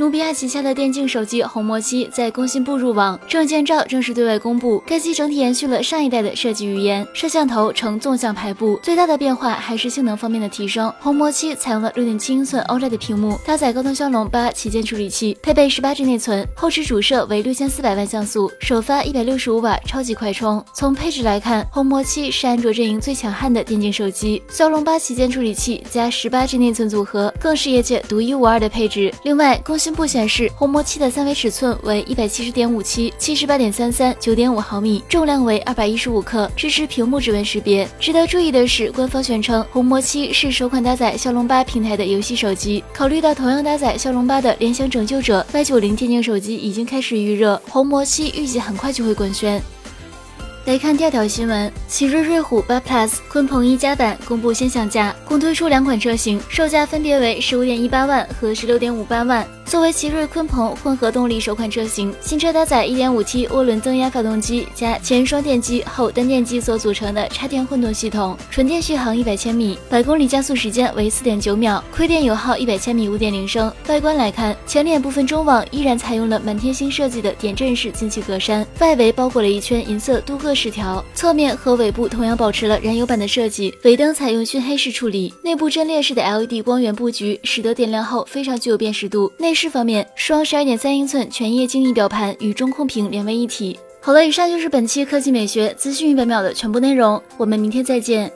努比亚旗下的电竞手机红魔七在工信部入网，证件照正式对外公布。该机整体延续了上一代的设计语言，摄像头呈纵向排布，最大的变化还是性能方面的提升。红魔七采用了六点七英寸 OLED 屏幕，搭载高通骁龙八旗舰处理器，配备十八 G 内存，后置主摄为六千四百万像素，首发一百六十五瓦超级快充。从配置来看，红魔七是安卓阵营最强悍的电竞手机，骁龙八旗舰处理器加十八 G 内存组合，更是业界独一无二的配置。另外，工信部显示，红魔七的三维尺寸为一百七十点五七、七十八点三三、九点五毫米，重量为二百一十五克，支持屏幕指纹识别。值得注意的是，官方宣称红魔七是首款搭载骁龙八平台的游戏手机。考虑到同样搭载骁龙八的联想拯救者 Y 九零电竞手机已经开始预热，红魔七预计很快就会官宣。来看第二条新闻，奇瑞瑞虎八 Plus 鲲鹏一加版公布先享价，共推出两款车型，售价分别为十五点一八万和十六点五八万。作为奇瑞鲲鹏混合动力首款车型，新车搭载 1.5T 涡轮增压发动机加前双电机后单电机所组成的插电混动系统，纯电续航100千米，百公里加速时间为4.9秒，亏电油耗100千米5.0升。外观来看，前脸部分中网依然采用了满天星设计的点阵式进气格栅，外围包裹了一圈银色镀铬饰条，侧面和尾部同样保持了燃油版的设计，尾灯采用熏黑式处理，内部阵列式的 LED 光源布局使得点亮后非常具有辨识度。内是方面，双十二点三英寸全液晶仪表盘与中控屏连为一体。好了，以上就是本期科技美学资讯一百秒的全部内容，我们明天再见。